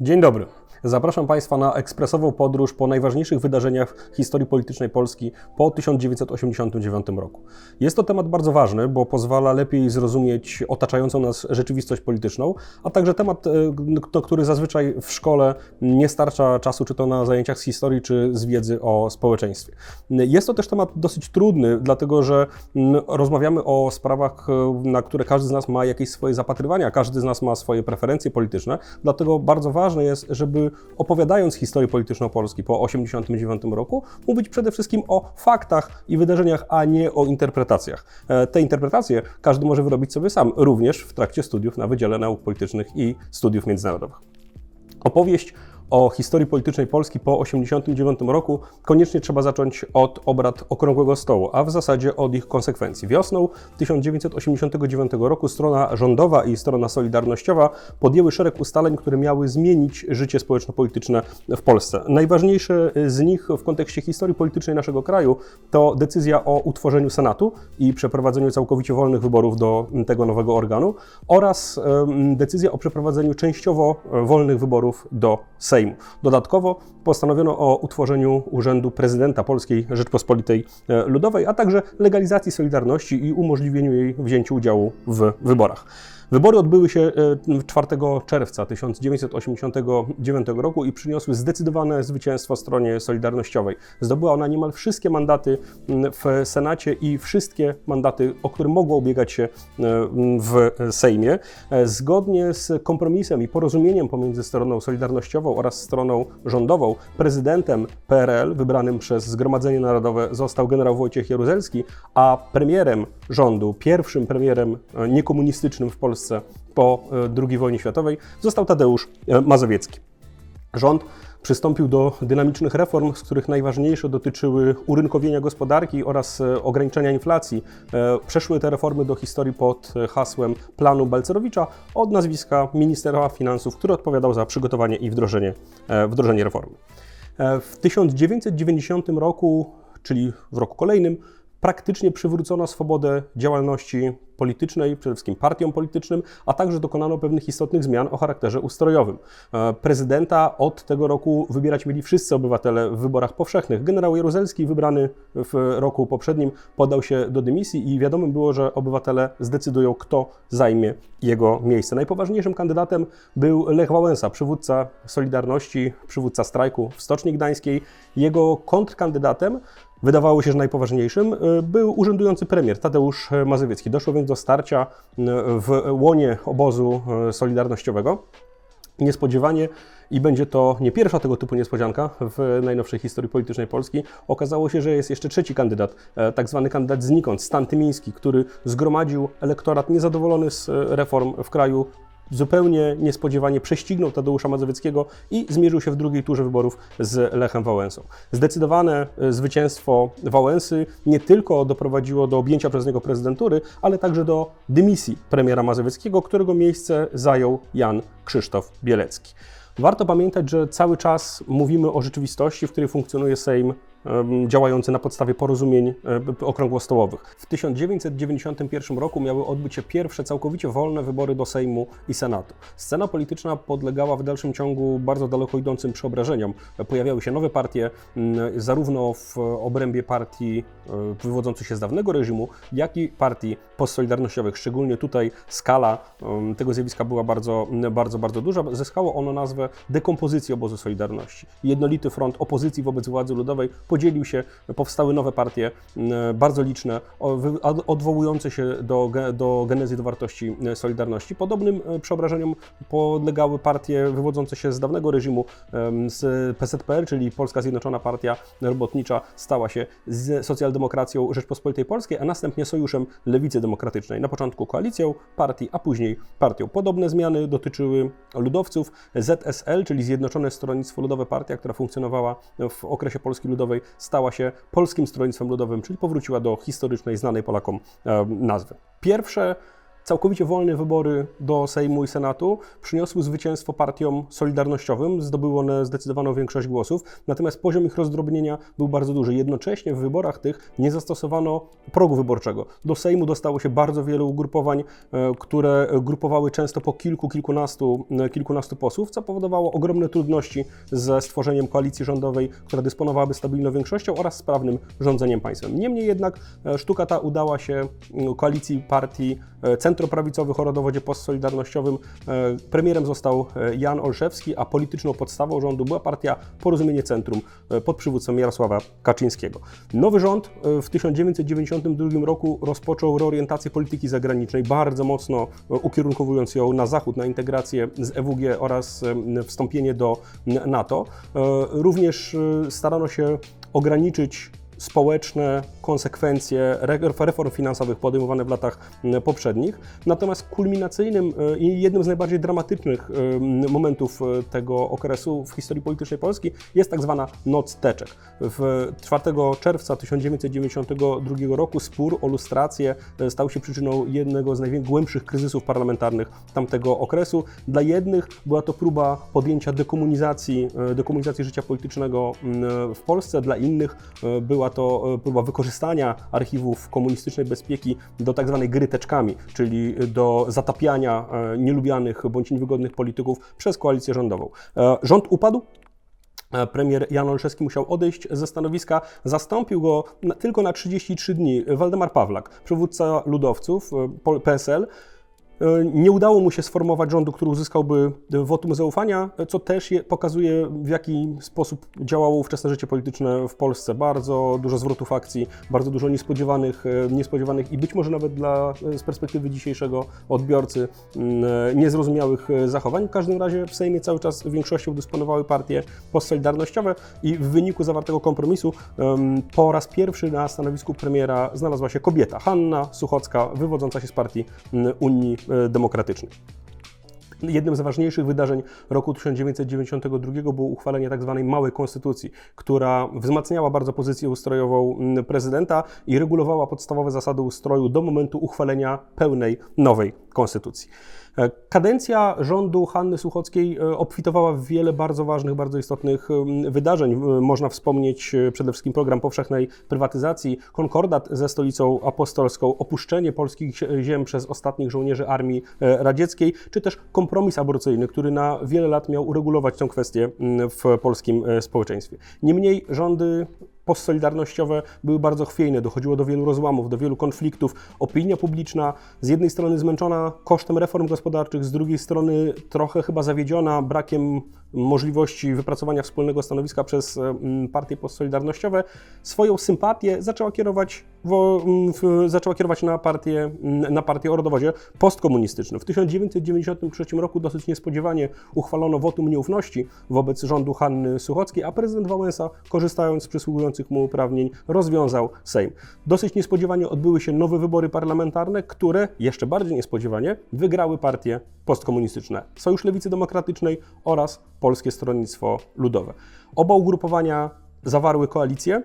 Dzień dobry. Zapraszam Państwa na ekspresową podróż po najważniejszych wydarzeniach historii politycznej Polski po 1989 roku. Jest to temat bardzo ważny, bo pozwala lepiej zrozumieć otaczającą nas rzeczywistość polityczną, a także temat, e, który zazwyczaj w szkole nie starcza czasu, czy to na zajęciach z historii, czy z wiedzy o społeczeństwie. Jest to też temat dosyć trudny, dlatego że rozmawiamy o sprawach, e, na które każdy z nas ma jakieś swoje zapatrywania, każdy z nas ma swoje preferencje polityczne, dlatego bardzo ważne jest, żeby opowiadając historię polityczną Polski po 1989 roku, mówić przede wszystkim o faktach i wydarzeniach, a nie o interpretacjach. E, te interpretacje każdy może wyrobić sobie sam, również w trakcie studiów na Wydziale Nauk Politycznych i Studiów Międzynarodowych. Opowieść o historii politycznej Polski po 1989 roku, koniecznie trzeba zacząć od obrad Okrągłego Stołu, a w zasadzie od ich konsekwencji. Wiosną 1989 roku strona rządowa i strona solidarnościowa podjęły szereg ustaleń, które miały zmienić życie społeczno-polityczne w Polsce. Najważniejsze z nich w kontekście historii politycznej naszego kraju to decyzja o utworzeniu Senatu i przeprowadzeniu całkowicie wolnych wyborów do tego nowego organu oraz decyzja o przeprowadzeniu częściowo wolnych wyborów do Sejmu. Sejmu. Dodatkowo postanowiono o utworzeniu Urzędu Prezydenta Polskiej Rzeczpospolitej e, Ludowej, a także legalizacji Solidarności i umożliwieniu jej wzięcia udziału w wyborach. Wybory odbyły się 4 e, czerwca 1989 roku i przyniosły zdecydowane zwycięstwo stronie solidarnościowej. Zdobyła ona niemal wszystkie mandaty w Senacie i wszystkie mandaty, o które mogło ubiegać się e, w Sejmie. E, zgodnie z kompromisem i porozumieniem pomiędzy stroną solidarnościową oraz stroną rządową, prezydentem PRL wybranym przez Zgromadzenie Narodowe został generał Wojciech Jaruzelski, a premierem rządu, pierwszym premierem niekomunistycznym w Polsce, Polsce po e, II wojnie światowej został Tadeusz e, Mazowiecki. Rząd przystąpił do dynamicznych reform, z których najważniejsze dotyczyły urynkowienia gospodarki oraz e, ograniczenia inflacji. Przeszły te reformy do historii pod hasłem planu Balcerowicza od nazwiska ministra finansów, który odpowiadał za przygotowanie i wdrożenie, wdrożenie reformy. W 1990 roku, czyli w roku kolejnym, praktycznie przywrócono swobodę działalności politycznej, przede wszystkim partiom politycznym, a także dokonano pewnych istotnych zmian o charakterze ustrojowym. E, prezydenta od tego roku wybierać mieli wszyscy obywatele w wyborach powszechnych. Generał Jaruzelski, wybrany w roku poprzednim, podał się do dymisji i wiadomym było, że obywatele zdecydują, kto zajmie jego miejsce. Najpoważniejszym kandydatem był Lech Wałęsa, przywódca Solidarności, przywódca strajku w Stoczni Gdańskiej. Jego kontrkandydatem wydawało się, że najpoważniejszym, e, był urzędujący premier Tadeusz Mazowiecki. Doszło więc do starcia e, w łonie obozu e, solidarnościowego. Niespodziewanie i będzie to nie pierwsza tego typu niespodzianka w najnowszej historii politycznej Polski. Okazało się, że jest jeszcze trzeci kandydat, tak zwany kandydat znikąd, Stan Tymiński, który zgromadził elektorat niezadowolony z reform w kraju, zupełnie niespodziewanie prześcignął Tadeusza Mazowieckiego i zmierzył się w drugiej turze wyborów z Lechem Wałęsą. Zdecydowane e, zwycięstwo Wałęsy nie tylko doprowadziło do objęcia przez niego prezydentury, ale także do dymisji premiera Mazowieckiego, którego miejsce zajął Jan Krzysztof Bielecki. Warto pamiętać, że cały czas mówimy o rzeczywistości, w której funkcjonuje Sejm działający na podstawie porozumień okrągłostołowych. W 1991 roku miały odbyć się pierwsze całkowicie wolne wybory do Sejmu i Senatu. Scena polityczna podlegała w dalszym ciągu bardzo daleko idącym przeobrażeniom. Pojawiały się nowe partie, zarówno w obrębie partii e, wywodzących się z dawnego reżimu, jak i partii postsolidarnościowych. Szczególnie tutaj skala tego zjawiska była bardzo, bardzo, bardzo duża. Zyskało ono nazwę dekompozycji obozu Solidarności. Jednolity front opozycji wobec władzy ludowej podzielił się, powstały nowe partie, bardzo liczne, odwołujące się do, do genezy, do wartości Solidarności. Podobnym e, przeobrażeniom podlegały partie wywodzące się z dawnego reżimu, z PZPR, czyli Polska Zjednoczona Partia Robotnicza stała się z socjaldemokracją Rzeczpospolitej Polskiej, a następnie sojuszem Lewicy Demokratycznej. Na początku koalicją partii, a później partią. Podobne zmiany dotyczyły ludowców. ZSL, czyli Zjednoczone Stronnictwo Ludowe Partia, która funkcjonowała w okresie Polski Ludowej stała się Polskim Stronnictwem Ludowym, czyli powróciła do historycznej, znanej Polakom e, nazwy. Pierwsze Całkowicie wolne wybory do Sejmu i Senatu przyniosły zwycięstwo partiom solidarnościowym, zdobyły one zdecydowaną większość głosów, natomiast poziom ich rozdrobnienia był bardzo duży. Jednocześnie w wyborach tych nie zastosowano progu wyborczego. Do Sejmu dostało się bardzo wiele ugrupowań, e, które grupowały często po kilku, kilkunastu, e, kilkunastu posłów, co powodowało ogromne trudności ze stworzeniem koalicji rządowej, która dysponowałaby stabilną większością oraz sprawnym rządzeniem państwem. Niemniej jednak e, sztuka ta udała się mm, koalicji partii centroprawicowych o rodowodzie postsolidarnościowym. Premierem został Jan Olszewski, a polityczną podstawą rządu była partia Porozumienie Centrum pod przywództwem Jarosława Kaczyńskiego. Nowy rząd w 1992 roku rozpoczął reorientację polityki zagranicznej, bardzo mocno ukierunkowując ją na zachód, na integrację z EWG oraz wstąpienie do NATO. Również starano się ograniczyć społeczne konsekwencje reform finansowych podejmowane w latach poprzednich. Natomiast kulminacyjnym e, i jednym z najbardziej dramatycznych momentów e, tego okresu w historii politycznej Polski jest tak zwana Noc Teczek. W 4 czerwca 1992 roku spór o lustrację e, stał się przyczyną jednego z najgłębszych kryzysów parlamentarnych tamtego okresu. Dla jednych była to próba podjęcia dekomunizacji, dekomunizacji życia politycznego w Polsce, dla innych była to e, próba wykorzystania archiwów komunistycznej bezpieki do tak zwanej gry teczkami, czyli do zatapiania e, nielubianych bądź niewygodnych polityków przez koalicję rządową. E, rząd upadł, Premier Jan Olszewski musiał odejść ze stanowiska. Zastąpił go na, tylko na 33 dni Waldemar Pawlak, przywódca ludowców PSL. Nie udało mu się sformować rządu, który uzyskałby wotum zaufania, co też pokazuje, w jaki sposób działało ówczesne życie polityczne w Polsce. Bardzo dużo zwrotów akcji, bardzo dużo niespodziewanych, niespodziewanych i być może nawet dla, z perspektywy dzisiejszego odbiorcy niezrozumiałych zachowań. W każdym razie w Sejmie cały czas większością dysponowały partie postsolidarnościowe i w wyniku zawartego kompromisu po raz pierwszy na stanowisku premiera znalazła się kobieta, Hanna Suchocka, wywodząca się z partii Unii E, demokratycznych. Jednym z ważniejszych wydarzeń roku 1992 było uchwalenie tzw. Tak małej konstytucji, która wzmacniała bardzo pozycję ustrojową prezydenta i regulowała podstawowe zasady ustroju do momentu uchwalenia pełnej nowej konstytucji. E, kadencja rządu Hanny Suchockiej e, obfitowała w wiele bardzo ważnych, bardzo istotnych wydarzeń. Można wspomnieć e, przede wszystkim program powszechnej prywatyzacji, konkordat ze stolicą apostolską, opuszczenie polskich ziem przez ostatnich żołnierzy armii radzieckiej, czy też kompromis aborcyjny, który na wiele lat miał uregulować tę kwestię w polskim społeczeństwie. Niemniej rządy postsolidarnościowe były bardzo chwiejne, dochodziło do wielu rozłamów, do wielu konfliktów. Opinia publiczna z jednej strony zmęczona kosztem reform gospodarczych, z drugiej strony trochę chyba zawiedziona brakiem możliwości wypracowania wspólnego stanowiska przez mm, partie postsolidarnościowe, swoją sympatię zaczęła kierować, w, w, zaczęła kierować na partię, na partię o rodowodzie postkomunistycznym. W 1993 roku dosyć niespodziewanie uchwalono wotum nieufności wobec rządu Hanny Suchockiej, a prezydent Wałęsa, korzystając z przysługujących mu uprawnień, rozwiązał Sejm. Dosyć niespodziewanie odbyły się nowe wybory parlamentarne, które jeszcze bardziej niespodziewanie wygrały partie postkomunistyczne Sojusz Lewicy Demokratycznej oraz Polskie Stronnictwo Ludowe. Oba ugrupowania zawarły koalicję, e,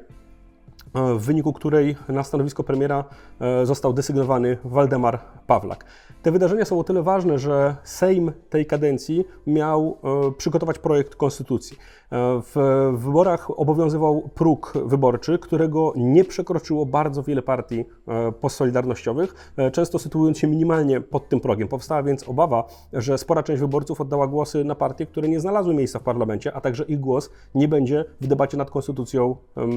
w wyniku której na stanowisko premiera e, został desygnowany Waldemar Pawlak. Te wydarzenia są o tyle ważne, że Sejm tej kadencji miał e, przygotować projekt konstytucji. E, w wyborach obowiązywał próg wyborczy, którego nie przekroczyło bardzo wiele partii e, postsolidarnościowych, często sytuując się minimalnie pod tym progiem. Powstała więc obawa, że spora część wyborców oddała głosy na partie, które nie znalazły miejsca w parlamencie, a także ich głos nie będzie w debacie nad konstytucją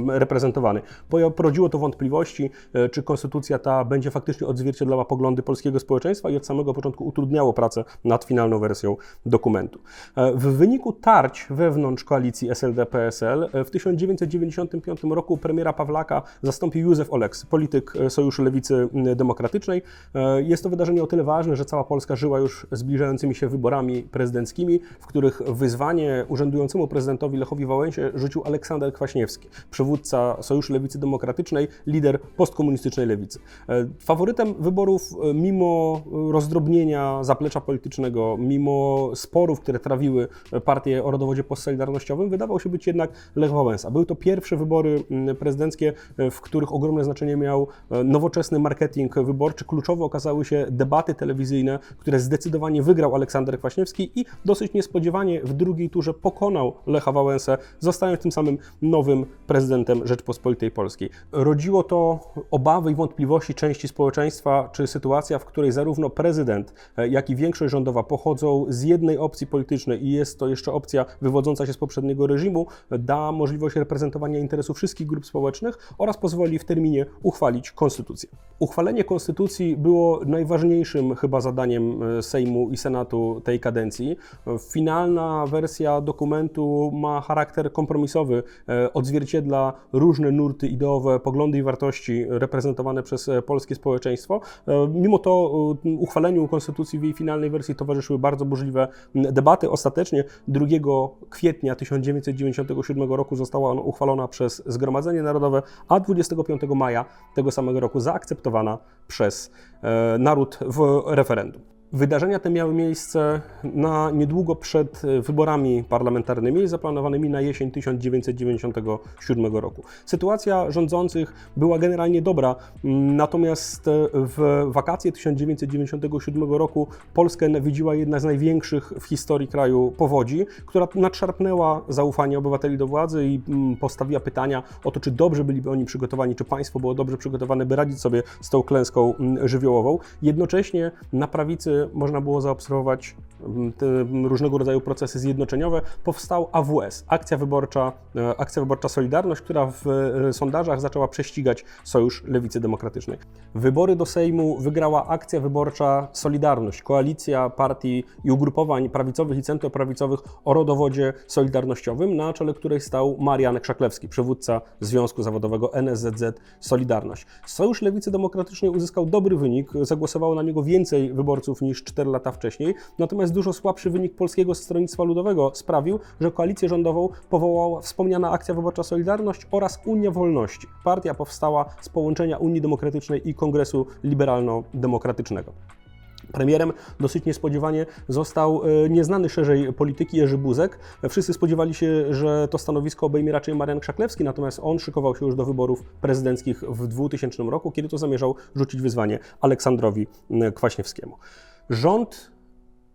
reprezentowany. Porodziło to wątpliwości, czy konstytucja ta będzie faktycznie odzwierciedlała poglądy polskiego społeczeństwa i od samego początku utrudniało pracę nad finalną wersją dokumentu. E, w wyniku tarć wewnątrz koalicji SLD-PSL e, w 1995 roku premiera Pawlaka zastąpił Józef Oleks, polityk e, Sojuszu Lewicy Demokratycznej. Jest to wydarzenie o tyle ważne, że cała Polska żyła już zbliżającymi się wyborami prezydenckimi, w których wyzwanie urzędującemu prezydentowi Lechowi Wałęsie rzucił Aleksander Kwaśniewski, przywódca Sojuszu lewicy demokratycznej, lider postkomunistycznej lewicy. E, Faworytem wyborów, e, mimo rozdrobnienia zaplecza politycznego, mimo sporów, które trawiły partię o rodowodzie postsolidarnościowym, wydawał się być jednak Lech Wałęsa. Były to pierwsze wybory mm, prezydenckie, e, w których ogromne znaczenie miał e, nowoczesny marketing wyborczy. Kluczowo okazały się debaty telewizyjne, które zdecydowanie wygrał Aleksander Kwaśniewski i dosyć niespodziewanie w drugiej turze pokonał Lecha Wałęsę, zostając tym samym nowym prezydentem Rzeczpospolitej Polskiej. Rodziło to obawy i wątpliwości części społeczeństwa, czy sytuacja, w której zarówno prezydent, e, jak i większość rządowa pochodzą z jednej opcji politycznej i jest to jeszcze opcja wywodząca się z poprzedniego reżimu, da możliwość reprezentowania interesów wszystkich grup społecznych oraz pozwoli w terminie uchwalić konstytucję. Uchwalenie konstytucji było najważniejszym chyba zadaniem e, Sejmu i Senatu tej kadencji. Finalna wersja dokumentu ma charakter kompromisowy, e, odzwierciedla różne nurty ideowe, poglądy i wartości reprezentowane przez e, polskie społeczeństwo. Mimo to uchwaleniu konstytucji w jej finalnej wersji towarzyszyły bardzo burzliwe debaty. Ostatecznie 2 kwietnia 1997 roku została ona uchwalona przez Zgromadzenie Narodowe, a 25 maja tego samego roku zaakceptowana przez e, naród w referendum. Wydarzenia te miały miejsce na niedługo przed wyborami parlamentarnymi zaplanowanymi na jesień 1997 roku. Sytuacja rządzących była generalnie dobra, natomiast w wakacje 1997 roku Polskę nawiedziła jedna z największych w historii kraju powodzi, która nadszarpnęła zaufanie obywateli do władzy i postawiła pytania o to, czy dobrze byliby oni przygotowani, czy państwo było dobrze przygotowane, by radzić sobie z tą klęską żywiołową. Jednocześnie na prawicy można było zaobserwować mm, te różnego rodzaju procesy zjednoczeniowe, powstał AWS, Akcja Wyborcza, e, Akcja Wyborcza Solidarność, która w e, sondażach zaczęła prześcigać Sojusz Lewicy Demokratycznej. Wybory do Sejmu wygrała Akcja Wyborcza Solidarność, koalicja partii i ugrupowań prawicowych i centroprawicowych o rodowodzie solidarnościowym, na czele której stał Marian Krzaklewski, przywódca Związku Zawodowego NSZZ Solidarność. Sojusz Lewicy Demokratycznej uzyskał dobry wynik, zagłosowało na niego więcej wyborców niż 4 lata wcześniej. Natomiast dużo słabszy wynik Polskiego Stronnictwa Ludowego sprawił, że koalicję rządową powołała wspomniana Akcja Wyborcza Solidarność oraz Unia Wolności. Partia powstała z połączenia Unii Demokratycznej i Kongresu Liberalno-Demokratycznego. Premierem dosyć niespodziewanie został e, nieznany szerzej polityki Jerzy Buzek. Wszyscy spodziewali się, że to stanowisko obejmie raczej Marian Krzaklewski, natomiast on szykował się już do wyborów prezydenckich w 2000 roku, kiedy to zamierzał rzucić wyzwanie Aleksandrowi Kwaśniewskiemu. Rząd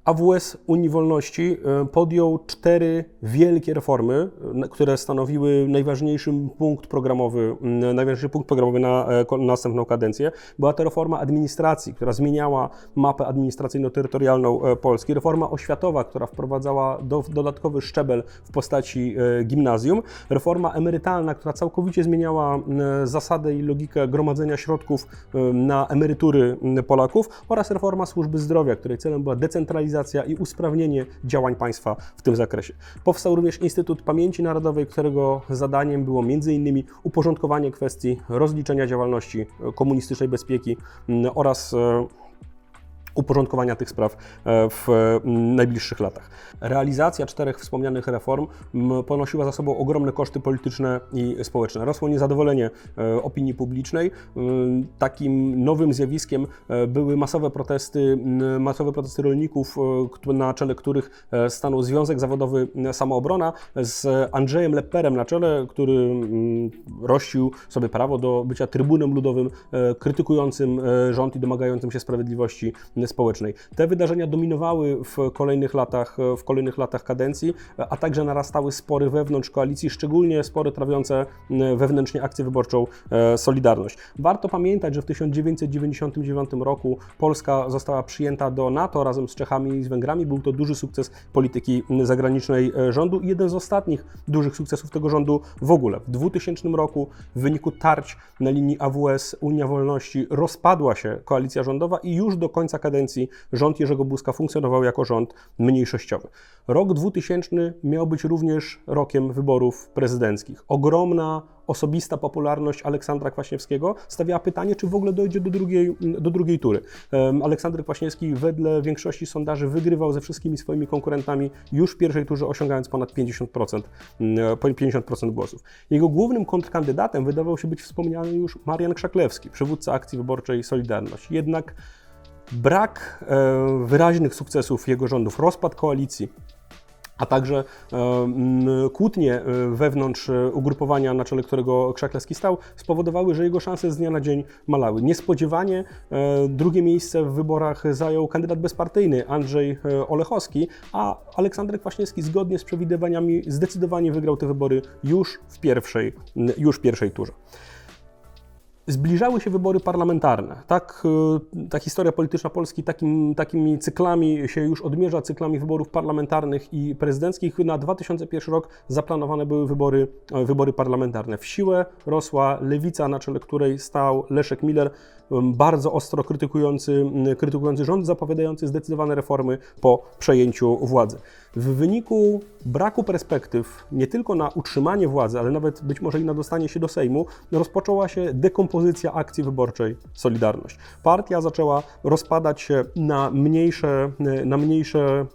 AWS Unii Wolności e, podjął cztery wielkie reformy, e, które stanowiły najważniejszy punkt programowy, najważniejszy punkt programowy na, e, na następną kadencję. Była to reforma administracji, która zmieniała mapę administracyjno-terytorialną Polski, reforma oświatowa, która wprowadzała do, dodatkowy szczebel w postaci gimnazjum, reforma emerytalna, która całkowicie zmieniała zasadę i logikę gromadzenia środków na emerytury Polaków. Oraz reforma służby zdrowia, której celem była decentralizacja i usprawnienie działań państwa w tym zakresie. Powstał również Instytut Pamięci Narodowej, którego zadaniem było m.in. uporządkowanie kwestii rozliczenia działalności komunistycznej bezpieki oraz e, uporządkowania tych spraw e, w najbliższych latach. Realizacja czterech wspomnianych reform ponosiła za sobą ogromne koszty polityczne i społeczne. Rosło niezadowolenie e, opinii publicznej. Takim nowym zjawiskiem e, były masowe protesty, masowe protesty rolników, na czele których stanął Związek Zawodowy Samoobrona z Andrzejem Lepperem na czele, który rościł sobie prawo do bycia trybunem ludowym, krytykującym rząd i domagającym się sprawiedliwości społecznej. Te wydarzenia dominowały w kolejnych latach, w kolejnych latach kadencji, a także narastały spory wewnątrz koalicji, szczególnie spory trawiące wewnętrznie akcję wyborczą e, Solidarność. Warto pamiętać, że w 1999 roku Polska została przyjęta do NATO razem z Czechami i z Węgrami. Był to duży sukces polityki zagranicznej e, rządu i jeden z ostatnich dużych sukcesów tego rządu w ogóle. W 2000 roku w wyniku tarć na linii AWS Unia Wolności rozpadła się koalicja rządowa i już do końca kadencji kadencji rząd Jerzego Buzka funkcjonował jako rząd mniejszościowy. Rok 2000 miał być również rokiem wyborów prezydenckich. Ogromna osobista popularność Aleksandra Kwaśniewskiego stawiała pytanie, czy w ogóle dojdzie do drugiej, do drugiej tury. Aleksander Kwaśniewski wedle większości sondaży wygrywał ze wszystkimi swoimi konkurentami już w pierwszej turze, osiągając ponad 50%, 50% głosów. Jego głównym kontrkandydatem wydawał się być wspomniany już Marian Krzaklewski, przywódca akcji wyborczej Solidarność. Jednak brak e, wyraźnych sukcesów jego rządów, rozpad koalicji, a także e, kłótnie e, wewnątrz ugrupowania, na czele którego Krzaklewski stał, spowodowały, że jego szanse z dnia na dzień malały. Niespodziewanie drugie miejsce w wyborach zajął kandydat bezpartyjny Andrzej Olechowski, a Aleksander Kwaśniewski zgodnie z przewidywaniami zdecydowanie wygrał te wybory już w pierwszej, już w pierwszej turze. Zbliżały się wybory parlamentarne. Tak, y, ta historia polityczna Polski takim, takimi cyklami się już odmierza, cyklami wyborów parlamentarnych i prezydenckich. Na 2001 rok zaplanowane były wybory, e, wybory parlamentarne. W siłę rosła lewica, na czele której stał Leszek Miller, bardzo ostro krytykujący, krytykujący rząd, zapowiadający zdecydowane reformy po przejęciu władzy. W wyniku braku perspektyw nie tylko na utrzymanie władzy, ale nawet być może i na dostanie się do Sejmu, rozpoczęła się dekompozycja akcji wyborczej Solidarność. Partia zaczęła rozpadać się na mniejsze, na mniejsze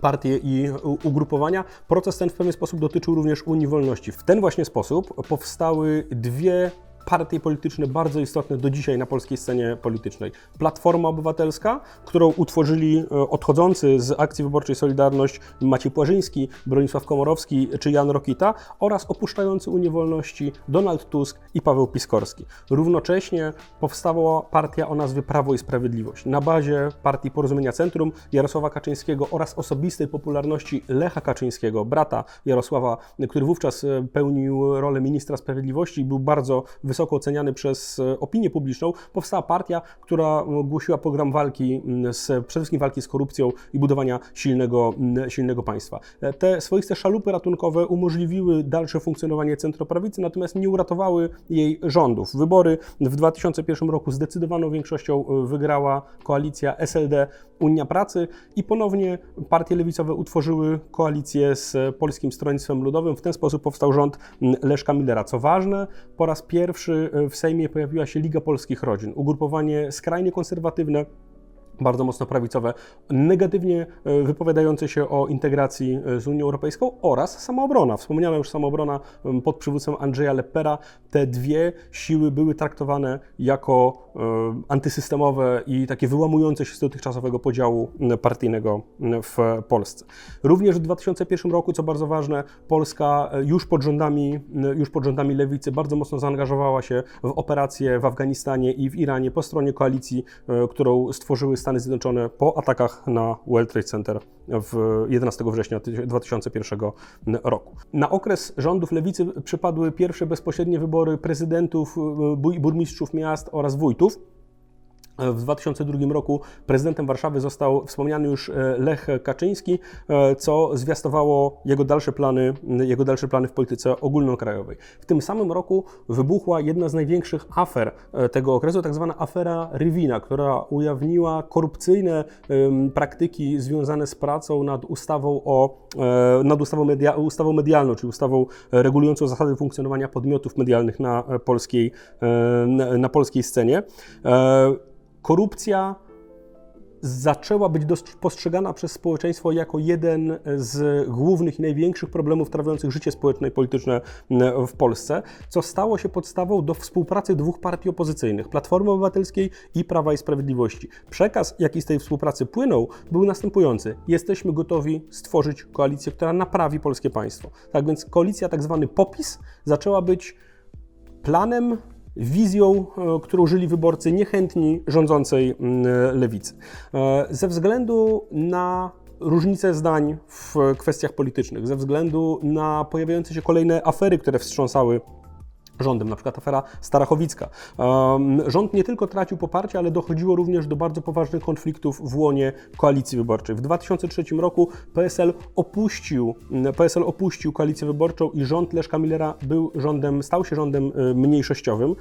partie i ugrupowania. Proces ten w pewien sposób dotyczył również Unii Wolności. W ten właśnie sposób powstały dwie partie polityczne bardzo istotne do dzisiaj na polskiej scenie politycznej. Platforma Obywatelska, którą utworzyli e, odchodzący z akcji wyborczej Solidarność Maciej Płażyński, Bronisław Komorowski czy Jan Rokita oraz opuszczający Unię Wolności Donald Tusk i Paweł Piskorski. Równocześnie powstała partia o nazwie Prawo i Sprawiedliwość na bazie partii Porozumienia Centrum Jarosława Kaczyńskiego oraz osobistej popularności Lecha Kaczyńskiego, brata Jarosława, który wówczas e, pełnił rolę ministra sprawiedliwości i był bardzo wysoko oceniany przez e, opinię publiczną, powstała partia, która e, głosiła program walki, z, przede wszystkim walki z korupcją i budowania silnego, silnego państwa. E, te swoiste szalupy ratunkowe umożliwiły dalsze funkcjonowanie centroprawicy, natomiast nie uratowały jej rządów. Wybory w 2001 roku zdecydowaną większością wygrała koalicja SLD Unia Pracy i ponownie partie lewicowe utworzyły koalicję z Polskim Stronnictwem Ludowym. W ten sposób powstał rząd Leszka Millera. Co ważne, po raz pierwszy w Sejmie pojawiła się Liga Polskich Rodzin, ugrupowanie skrajnie konserwatywne, bardzo mocno prawicowe, negatywnie e, wypowiadające się o integracji e, z Unią Europejską oraz samoobrona. Wspomniana już samoobrona pod przywództwem Andrzeja Lepera. Te dwie siły były traktowane jako e, antysystemowe i takie wyłamujące się z dotychczasowego podziału partyjnego w Polsce. Również w 2001 roku, co bardzo ważne, Polska już pod rządami, już pod rządami lewicy bardzo mocno zaangażowała się w operacje w Afganistanie i w Iranie po stronie koalicji, którą stworzyły Stany Zjednoczone po atakach na World Trade Center w 11 września 2001 roku. Na okres rządów lewicy przypadły pierwsze bezpośrednie wybory prezydentów, burmistrzów miast oraz wójtów. W 2002 roku prezydentem Warszawy został wspomniany już e, Lech Kaczyński, e, co zwiastowało jego dalsze plany, jego dalsze plany w polityce ogólnokrajowej. W tym samym roku wybuchła jedna z największych afer e, tego okresu, tak zwana afera Rywina, która ujawniła korupcyjne praktyki związane z pracą nad ustawą, o, nad ustawą, media, ustawą medialną, czyli ustawą regulującą zasady funkcjonowania podmiotów medialnych na polskiej, na polskiej scenie korupcja zaczęła być postrzegana przez społeczeństwo jako jeden z głównych i największych problemów trawiących życie społeczne i polityczne w Polsce, co stało się podstawą do współpracy dwóch partii opozycyjnych Platformy Obywatelskiej i Prawa i Sprawiedliwości. Przekaz, jaki z tej współpracy płynął, był następujący: jesteśmy gotowi stworzyć koalicję, która naprawi polskie państwo. Tak więc koalicja, tak zwany popis, zaczęła być planem wizją, e, którą żyli wyborcy niechętni rządzącej mm, lewicy. E, ze względu na różnice zdań w kwestiach politycznych, ze względu na pojawiające się kolejne afery, które wstrząsały rządem, na przykład afera Starachowicka. Rząd nie tylko tracił poparcie, ale dochodziło również do bardzo poważnych konfliktów w łonie koalicji wyborczej. W 2003 roku PSL opuścił, PSL opuścił koalicję wyborczą i rząd Leszka Millera był rządem, stał się rządem e, mniejszościowym.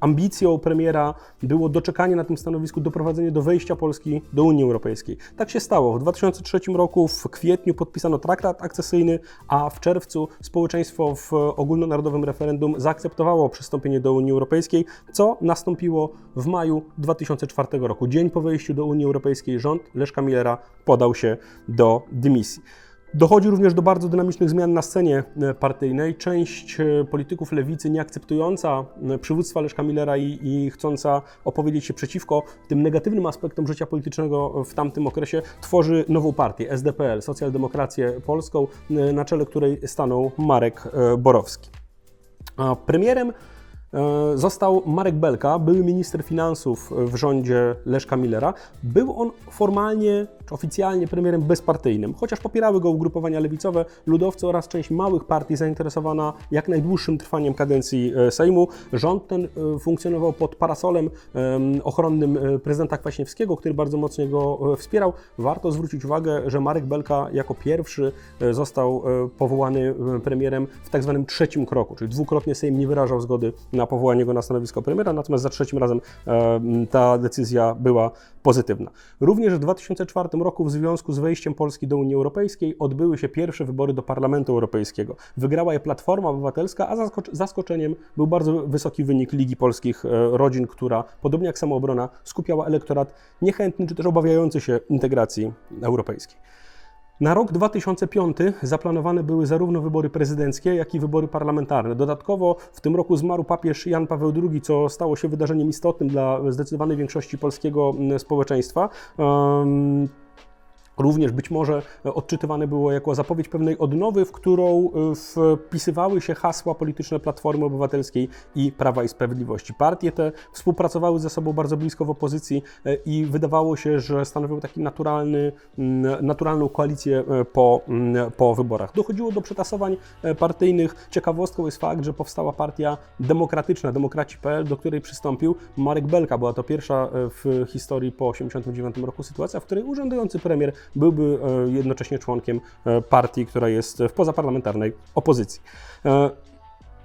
Ambicją premiera było doczekanie na tym stanowisku, doprowadzenie do wejścia Polski do Unii Europejskiej. Tak się stało. W 2003 roku w kwietniu podpisano traktat akcesyjny, a w czerwcu społeczeństwo w ogólnonarodowym referendum zaakceptowało przystąpienie do Unii Europejskiej, co nastąpiło w maju 2004 roku. Dzień po wejściu do Unii Europejskiej rząd Leszka Millera podał się do dymisji. Dochodzi również do bardzo dynamicznych zmian na scenie e, partyjnej. Część e, polityków lewicy nieakceptująca e, przywództwa Leszka Millera i, i, chcąca opowiedzieć się przeciwko tym negatywnym aspektom życia politycznego w tamtym okresie, tworzy nową partię, SDPL, Socjaldemokrację Polską, na czele której stanął Marek Borowski. Premierem został Marek Belka, były minister finansów w rządzie Leszka Millera. Był on formalnie oficjalnie premierem bezpartyjnym, chociaż popierały go ugrupowania lewicowe, ludowcy oraz część małych partii zainteresowana jak najdłuższym trwaniem kadencji e, Sejmu. Rząd ten e, funkcjonował pod parasolem ochronnym e, prezydenta Kwaśniewskiego, który bardzo mocno go wspierał. Warto zwrócić uwagę, że Marek Belka jako pierwszy został powołany premierem w tak zwanym trzecim kroku, czyli dwukrotnie Sejm nie wyrażał zgody na powołanie go na stanowisko premiera, natomiast za trzecim razem ta decyzja była pozytywna. Również w 2004 roku w związku z wejściem Polski do Unii Europejskiej odbyły się pierwsze wybory do Parlamentu Europejskiego. Wygrała je Platforma Obywatelska, a zaskoczeniem był bardzo wysoki wynik Ligi Polskich e, Rodzin, która, podobnie jak samoobrona, skupiała elektorat niechętny czy też obawiający się integracji europejskiej. Na rok 2005 zaplanowane były zarówno wybory prezydenckie, jak i wybory parlamentarne. Dodatkowo w tym roku zmarł papież Jan Paweł II, co stało się wydarzeniem istotnym dla zdecydowanej większości polskiego społeczeństwa. Również być może odczytywane było jako zapowiedź pewnej odnowy, w którą e, wpisywały się hasła polityczne Platformy Obywatelskiej i Prawa i Sprawiedliwości. Partie te współpracowały ze sobą bardzo blisko w opozycji e, i wydawało się, że stanowią taki naturalny, naturalną koalicję e, po, po wyborach. Dochodziło do przetasowań partyjnych. Ciekawostką jest fakt, że powstała partia demokratyczna, Demokraci.pl, do której przystąpił Marek Belka. Była to pierwsza w historii po 1989 roku sytuacja, w której urzędujący premier byłby e, jednocześnie członkiem e, partii, która jest w pozaparlamentarnej opozycji. E,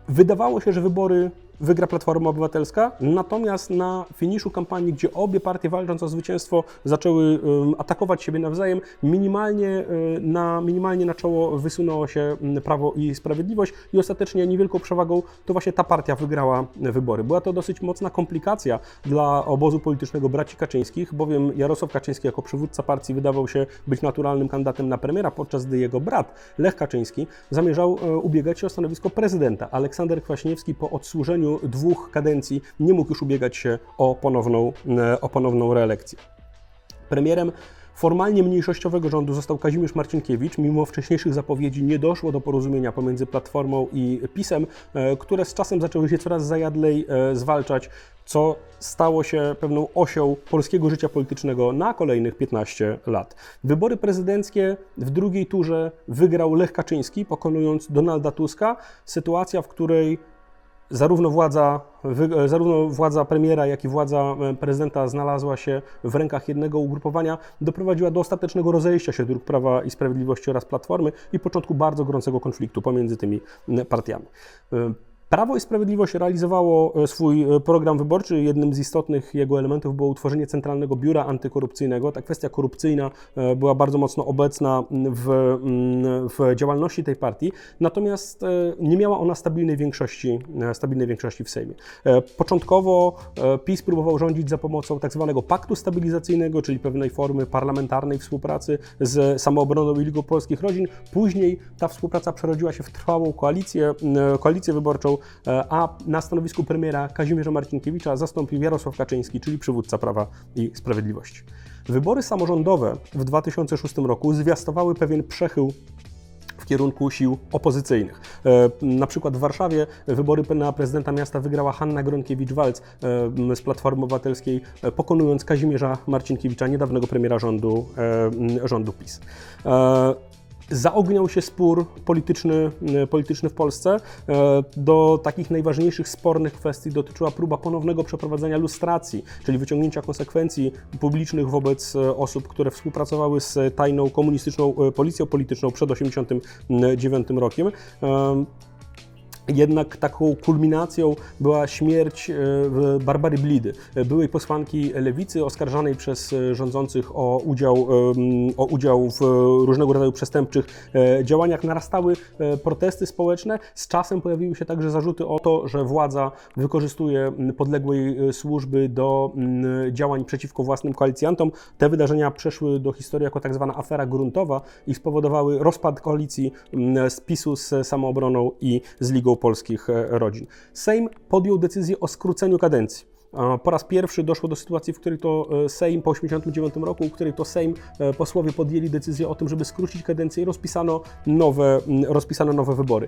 wydawało się, że wybory wygra Platforma Obywatelska, natomiast na finiszu kampanii, gdzie obie partie walcząc o zwycięstwo zaczęły atakować siebie nawzajem, minimalnie y, na, minimalnie na czoło wysunęło się Prawo i Sprawiedliwość i ostatecznie niewielką przewagą to właśnie ta partia wygrała wybory. Była to dosyć mocna komplikacja dla obozu politycznego braci Kaczyńskich, bowiem Jarosław Kaczyński jako przywódca partii wydawał się być naturalnym kandydatem na premiera, podczas gdy jego brat Lech Kaczyński zamierzał e, ubiegać się o stanowisko prezydenta. Aleksander Kwaśniewski po odsłużeniu dwóch kadencji nie mógł już ubiegać się o ponowną, e, o ponowną reelekcję. Premierem Formalnie mniejszościowego rządu został Kazimierz Marcinkiewicz. Mimo wcześniejszych zapowiedzi nie doszło do porozumienia pomiędzy Platformą i PiSem, e, które z czasem zaczęły się coraz zajadlej e, zwalczać, co stało się pewną osią polskiego życia politycznego na kolejnych 15 lat. Wybory prezydenckie w drugiej turze wygrał Lech Kaczyński, pokonując Donalda Tuska. Sytuacja, w której zarówno władza, e, zarówno władza premiera, jak i władza e, prezydenta znalazła się w rękach jednego ugrupowania, doprowadziła do ostatecznego rozejścia się dróg Prawa i Sprawiedliwości oraz Platformy i początku bardzo gorącego konfliktu pomiędzy tymi partiami. Prawo i Sprawiedliwość realizowało e, swój e, program wyborczy. Jednym z istotnych jego elementów było utworzenie Centralnego Biura Antykorupcyjnego. Ta kwestia korupcyjna e, była bardzo mocno obecna w, mm, w działalności tej partii, natomiast nie miała ona stabilnej większości, stabilnej większości w Sejmie. Początkowo PiS próbował rządzić za pomocą tak zwanego paktu stabilizacyjnego, czyli pewnej formy parlamentarnej współpracy z samoobroną i Ligą Polskich Rodzin. Później ta współpraca przerodziła się w trwałą koalicję, koalicję wyborczą, E, a na stanowisku premiera Kazimierza Marcinkiewicza zastąpił Jarosław Kaczyński, czyli przywódca Prawa i Sprawiedliwości. Wybory samorządowe w 2006 roku zwiastowały pewien przechył w kierunku sił opozycyjnych. E, na przykład w Warszawie wybory na prezydenta miasta wygrała Hanna Gronkiewicz-Walc e, z Platformy Obywatelskiej, pokonując Kazimierza Marcinkiewicza, niedawnego premiera rządu, rządu PiS. Zaogniał się spór polityczny, e, polityczny w Polsce. E, do takich najważniejszych spornych kwestii dotyczyła próba ponownego przeprowadzenia lustracji, czyli wyciągnięcia konsekwencji publicznych wobec e, osób, które współpracowały z tajną komunistyczną policją polityczną przed 1989 rokiem. Jednak taką kulminacją była śmierć e, Barbary Blidy, byłej posłanki lewicy oskarżanej przez e, rządzących o udział, o udział w różnego rodzaju przestępczych e, działaniach. Narastały protesty społeczne. Z czasem pojawiły się także zarzuty o to, że władza wykorzystuje podległej służby do działań przeciwko własnym koalicjantom. Te wydarzenia przeszły do historii jako tak zwana afera gruntowa i spowodowały rozpad koalicji z PiSu z Samoobroną i z Ligą polskich e, rodzin. Sejm podjął decyzję o skróceniu kadencji. Po raz pierwszy doszło do sytuacji, w której to e, Sejm po 1989 roku, w której to Sejm e, posłowie podjęli decyzję o tym, żeby skrócić kadencję i rozpisano nowe, rozpisano nowe wybory.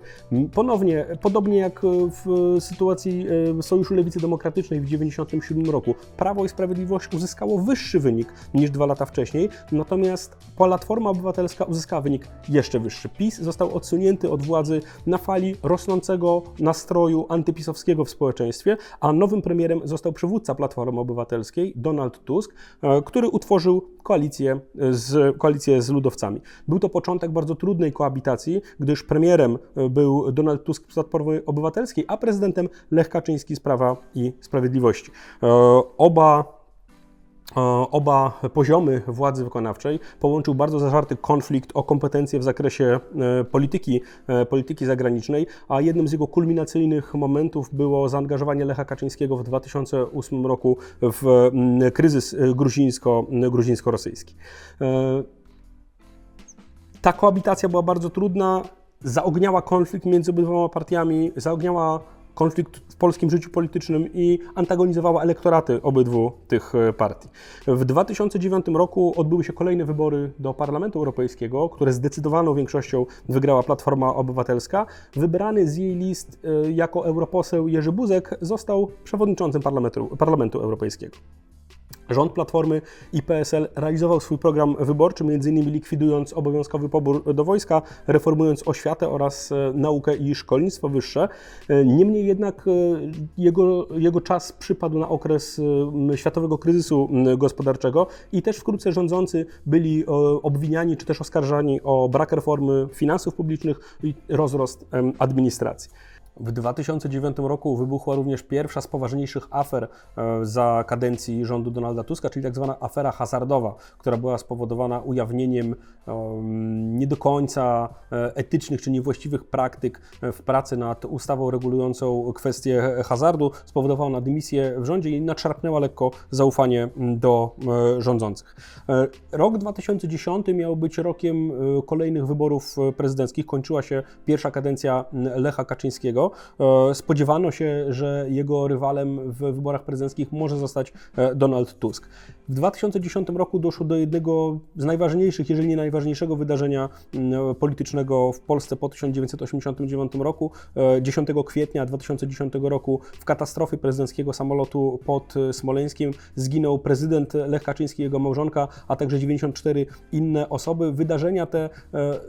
Ponownie, podobnie jak w sytuacji e, Sojuszu Lewicy Demokratycznej w 1997 roku, Prawo i Sprawiedliwość uzyskało wyższy wynik niż dwa lata wcześniej, natomiast Platforma Obywatelska uzyskała wynik jeszcze wyższy. PiS został odsunięty od władzy na fali rosnącego nastroju antypisowskiego w społeczeństwie, a nowym premierem został przywódca Platformy Obywatelskiej, Donald Tusk, e, który utworzył koalicję z, koalicję z ludowcami. Był to początek bardzo trudnej koabitacji, gdyż premierem e, był Donald Tusk z Platformy Obywatelskiej, a prezydentem Lech Kaczyński z Prawa i Sprawiedliwości. E, oba oba poziomy władzy wykonawczej połączył bardzo zażarty konflikt o kompetencje w zakresie e, polityki, e, polityki zagranicznej, a jednym z jego kulminacyjnych momentów było zaangażowanie Lecha Kaczyńskiego w 2008 roku w kryzys gruzińsko, gruzińsko-rosyjski. Ta koabitacja była bardzo trudna, zaogniała konflikt między obydwoma partiami, zaogniała konflikt w polskim życiu politycznym i antagonizowała elektoraty obydwu tych e, partii. W 2009 roku odbyły się kolejne wybory do Parlamentu Europejskiego, które zdecydowaną większością wygrała Platforma Obywatelska. Wybrany z jej list e, jako europoseł Jerzy Buzek został przewodniczącym Parlamentu, Parlamentu Europejskiego. Rząd Platformy i PSL realizował swój program wyborczy, m.in. likwidując obowiązkowy pobór do wojska, reformując oświatę oraz e, naukę i szkolnictwo wyższe. E, niemniej jednak e, jego, jego czas przypadł na okres światowego kryzysu gospodarczego i też wkrótce rządzący byli obwiniani czy też oskarżani o brak reformy finansów publicznych i rozrost administracji. W 2009 roku wybuchła również pierwsza z poważniejszych afer e, za kadencji rządu Donalda Tuska, czyli tak zwana afera hazardowa, która była spowodowana ujawnieniem nie do końca e, etycznych czy niewłaściwych praktyk e, w pracy nad ustawą regulującą kwestie hazardu, spowodowała ona dymisję w rządzie i nadszarpnęła lekko zaufanie do rządzących. Rok 2010 miał być rokiem kolejnych wyborów prezydenckich. Kończyła się pierwsza kadencja Lecha Kaczyńskiego. E, spodziewano się, że jego rywalem w wyborach prezydenckich może zostać e, Donald Tusk. W 2010 roku doszło do jednego z najważniejszych, jeżeli nie najważniejszego wydarzenia mm, politycznego w Polsce po 1989 roku. 10 e, kwietnia 2010 roku w katastrofie prezydenckiego samolotu pod Smoleńskiem zginął prezydent Lech Kaczyński, jego małżonka, a także 94 inne osoby. Wydarzenia te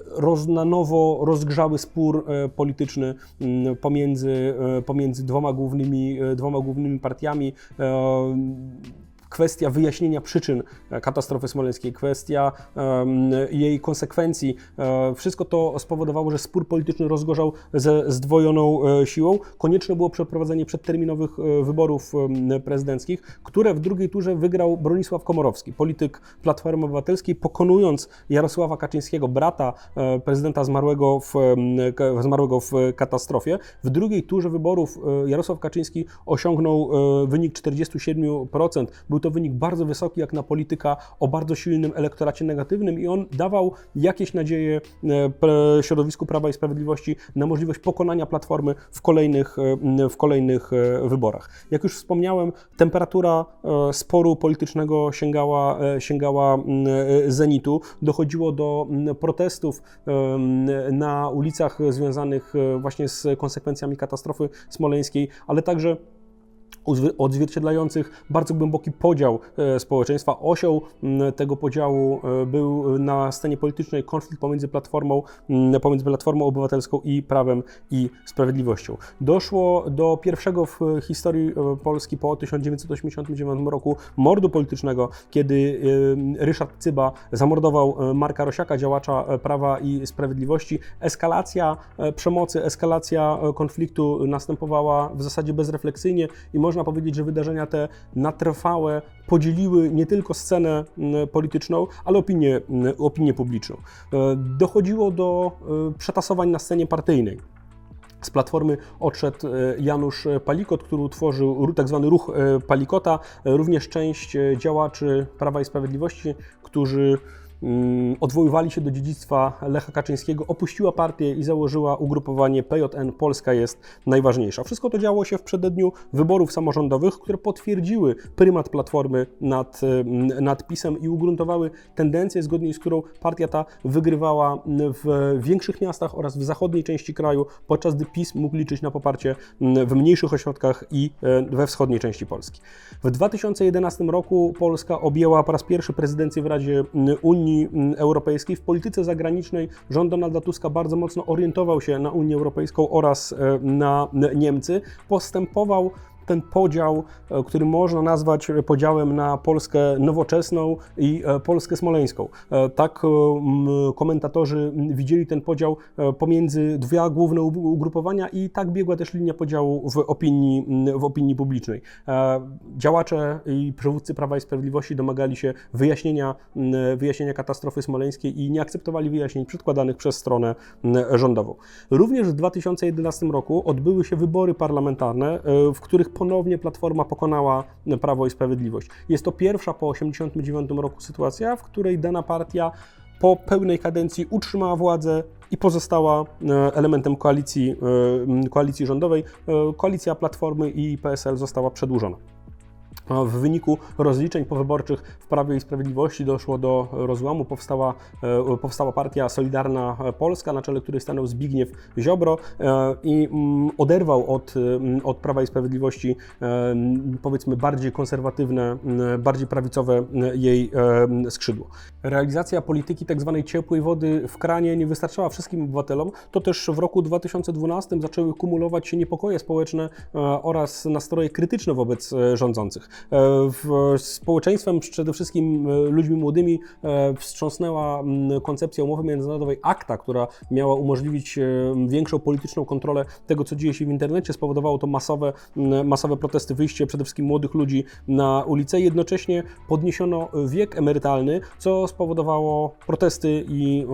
roz, na nowo rozgrzały spór polityczny pomiędzy pomiędzy, e, pomiędzy dwoma, głównymi, e, dwoma głównymi partiami e, kwestia wyjaśnienia przyczyn katastrofy smoleńskiej, kwestia jej konsekwencji, wszystko to spowodowało, że spór polityczny rozgorzał ze zdwojoną siłą. Konieczne było przeprowadzenie przedterminowych wyborów prezydenckich, które w drugiej turze wygrał Bronisław Komorowski, polityk Platformy Obywatelskiej, pokonując Jarosława Kaczyńskiego, brata prezydenta zmarłego w, zmarłego w katastrofie. W drugiej turze wyborów e, Jarosław Kaczyński osiągnął e, wynik 47%. Był to wynik bardzo wysoki, jak na polityka o bardzo silnym elektoracie negatywnym, i on dawał jakieś nadzieje e, środowisku Prawa i Sprawiedliwości na możliwość pokonania platformy w kolejnych, w kolejnych wyborach. Jak już wspomniałem, temperatura sporu politycznego sięgała, sięgała zenitu. Dochodziło do protestów na ulicach związanych właśnie z konsekwencjami katastrofy smoleńskiej, ale także odzwierciedlających bardzo głęboki podział e, społeczeństwa. Osią tego podziału e, był na scenie politycznej konflikt pomiędzy Platformą, pomiędzy Platformą Obywatelską i Prawem i Sprawiedliwością. Doszło do pierwszego w historii e, Polski po 1989 roku mordu politycznego, kiedy e, Ryszard Cyba zamordował e, Marka Rosiaka, działacza e, Prawa i Sprawiedliwości. Eskalacja e, przemocy, eskalacja e, konfliktu następowała w zasadzie bezrefleksyjnie i można powiedzieć, że wydarzenia te na trwałe podzieliły nie tylko scenę m, polityczną, ale opinię, m, opinię publiczną. E, Dochodziło do e, przetasowań na scenie partyjnej. Z platformy odszedł e, Janusz Palikot, który utworzył ru- tak ruch Palikota, również część działaczy Prawa i Sprawiedliwości, którzy mm, odwoływali się do dziedzictwa Lecha Kaczyńskiego, opuściła partię i założyła ugrupowanie PJN Polska jest najważniejsza. Wszystko to działo się w przededniu wyborów samorządowych, które potwierdziły prymat Platformy nad, e, nad PiSem i ugruntowały tendencję, zgodnie z którą partia ta wygrywała w większych miastach oraz w zachodniej części kraju, podczas gdy PiS mógł liczyć na poparcie w mniejszych ośrodkach i e, we wschodniej części Polski. W 2011 roku Polska objęła po raz pierwszy prezydencję w Radzie Unii Europejskiej. W polityce zagranicznej rząd Donalda Tuska bardzo mocno orientował się na Unię Europejską oraz e, na Niemcy. Postępował ten podział, e, który można nazwać podziałem na Polskę nowoczesną i e, Polskę smoleńską. E, Tak e, komentatorzy widzieli ten podział e, pomiędzy dwa główne ug- ugrupowania i tak biegła też linia podziału w opinii, w opinii publicznej. E, Działacze i przywódcy Prawa i Sprawiedliwości domagali się wyjaśnienia, wyjaśnienia katastrofy smoleńskiej i nie akceptowali wyjaśnień przedkładanych przez stronę rządową. Również w 2011 roku odbyły się wybory parlamentarne, e, w których ponownie Platforma pokonała Prawo i Sprawiedliwość. Jest to pierwsza po 1989 roku sytuacja, w której dana partia po pełnej kadencji utrzymała władzę i pozostała e, elementem koalicji, e, koalicji rządowej. E, Koalicja Platformy i PSL została przedłużona. W wyniku rozliczeń powyborczych w Prawie i Sprawiedliwości doszło do rozłamu. Powstała, e, powstała partia Solidarna Polska, na czele której stanął Zbigniew Ziobro e, i mm, oderwał od, mm, od Prawa i Sprawiedliwości e, powiedzmy bardziej konserwatywne, mm, bardziej prawicowe jej skrzydło. Realizacja polityki tak zwanej ciepłej wody w kranie nie wystarczała wszystkim obywatelom. To też w roku 2012 zaczęły kumulować się niepokoje społeczne oraz nastroje krytyczne wobec rządzących. W- Społeczeństwem, przede wszystkim e, ludźmi młodymi, e, wstrząsnęła mm, koncepcja umowy międzynarodowej ACTA, która miała umożliwić e, większą polityczną kontrolę tego, co dzieje się w internecie. Spowodowało to masowe, masowe protesty, wyjście przede wszystkim młodych ludzi na ulicę. Jednocześnie podniesiono wiek emerytalny, co spowodowało protesty i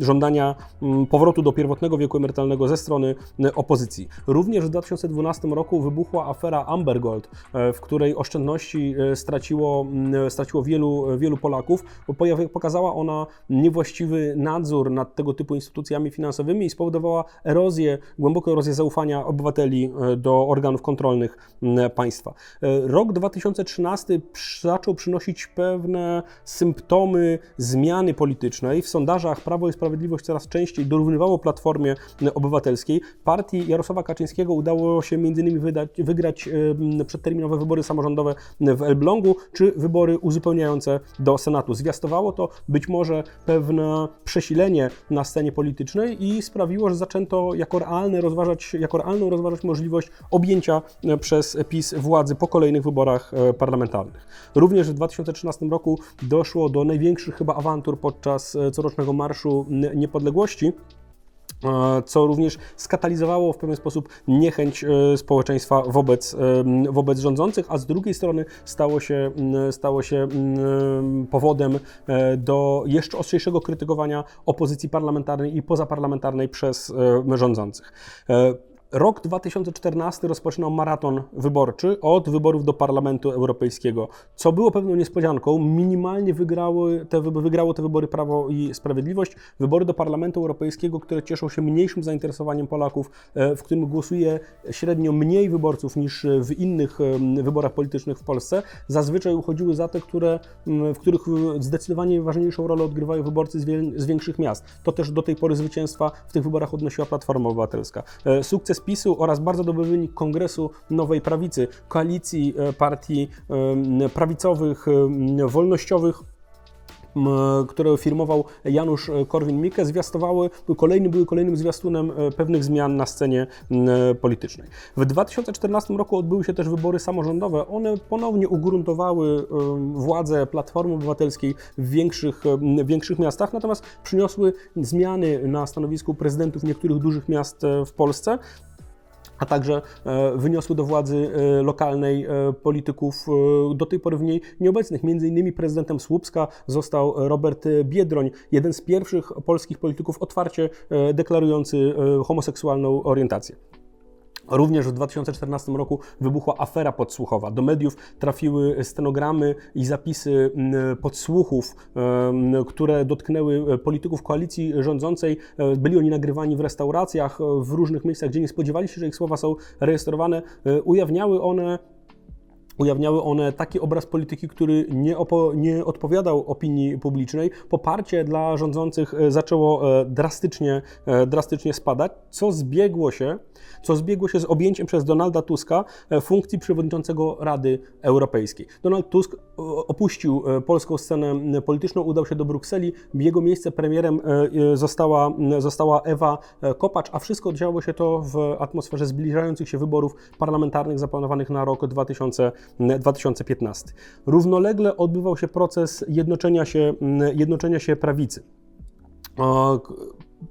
żądania powrotu do pierwotnego wieku emerytalnego ze strony opozycji. Również w 2012 roku wybuchła afera Amber Gold, w której oszczędności e, straciło, mm, straciło wielu, wielu Polaków, bo pokazała ona niewłaściwy nadzór nad tego typu instytucjami finansowymi i spowodowała erozję, głęboką erozję zaufania obywateli e, do organów kontrolnych państwa. E, Rok 2013 przy- zaczął przynosić pewne symptomy zmiany politycznej. W sondażach Prawo i Sprawiedliwość coraz częściej dorównywało Platformie Obywatelskiej. Partii Jarosława Kaczyńskiego udało się m.in. wygrać przedterminowe wybory samorządowe w Elblągu, czy wybory uzupełniające do Senatu. Zwiastowało to być może pewne przesilenie na scenie politycznej i sprawiło, że zaczęto jako, realne rozważać, jako realną rozważać możliwość objęcia e, przez PiS władzy po kolejnych wyborach e, parlamentarnych. Również w 2013 roku doszło do największych chyba awantur podczas e, corocznego Marszu Niepodległości co również skatalizowało w pewien sposób niechęć e, społeczeństwa wobec, e, wobec rządzących, a z drugiej strony stało się, stało się powodem e, do jeszcze ostrzejszego krytykowania opozycji parlamentarnej i pozaparlamentarnej przez rządzących. Rok 2014 rozpoczynał maraton wyborczy od wyborów do Parlamentu Europejskiego, co było pewną niespodzianką. Minimalnie wygrały te, wy- wygrało te wybory Prawo i Sprawiedliwość. Wybory do Parlamentu Europejskiego, które cieszą się mniejszym zainteresowaniem Polaków, e, w którym głosuje średnio mniej wyborców niż w innych wyborach politycznych w Polsce, zazwyczaj uchodziły za te, które, w których e, zdecydowanie ważniejszą rolę odgrywają wyborcy z większych miast. To też do tej pory zwycięstwa w tych wyborach odnosiła Platforma Obywatelska. E, Sukces PiSu oraz bardzo dobry wynik Kongresu Nowej Prawicy, koalicji e, partii e, prawicowych, e, wolnościowych które firmował Janusz Korwin-Mikke, zwiastowały, kolejny, były kolejnym zwiastunem pewnych zmian na scenie politycznej. W 2014 roku odbyły się też wybory samorządowe. One ponownie ugruntowały władzę Platformy Obywatelskiej w większych, w większych miastach, natomiast przyniosły zmiany na stanowisku prezydentów niektórych dużych miast w Polsce a także e, wyniosły do władzy e, lokalnej e, polityków do tej pory w niej nieobecnych. Między innymi prezydentem Słupska został Robert Biedroń, jeden z pierwszych polskich polityków otwarcie deklarujący homoseksualną orientację. Również w 2014 roku wybuchła afera podsłuchowa. Do mediów trafiły stenogramy i zapisy mm, podsłuchów, em, które dotknęły polityków koalicji rządzącej. E, Byli oni nagrywani w restauracjach, e, w różnych miejscach, gdzie nie spodziewali się, że ich słowa są rejestrowane. E, Ujawniały one Ujawniały one taki obraz polityki, który nie, nie odpowiadał opinii publicznej. Poparcie dla rządzących zaczęło drastycznie, drastycznie spadać, co zbiegło się, co zbiegło się z objęciem przez Donalda Tuska e, funkcji przewodniczącego Rady Europejskiej. Donald Tusk e, opuścił e, polską scenę polityczną, udał się do Brukseli. Jego miejsce premierem została, została Ewa Kopacz, a wszystko działo się to w atmosferze zbliżających się wyborów parlamentarnych zaplanowanych na rok 2000, 2015. Równolegle odbywał się proces jednoczenia się, jednoczenia się prawicy.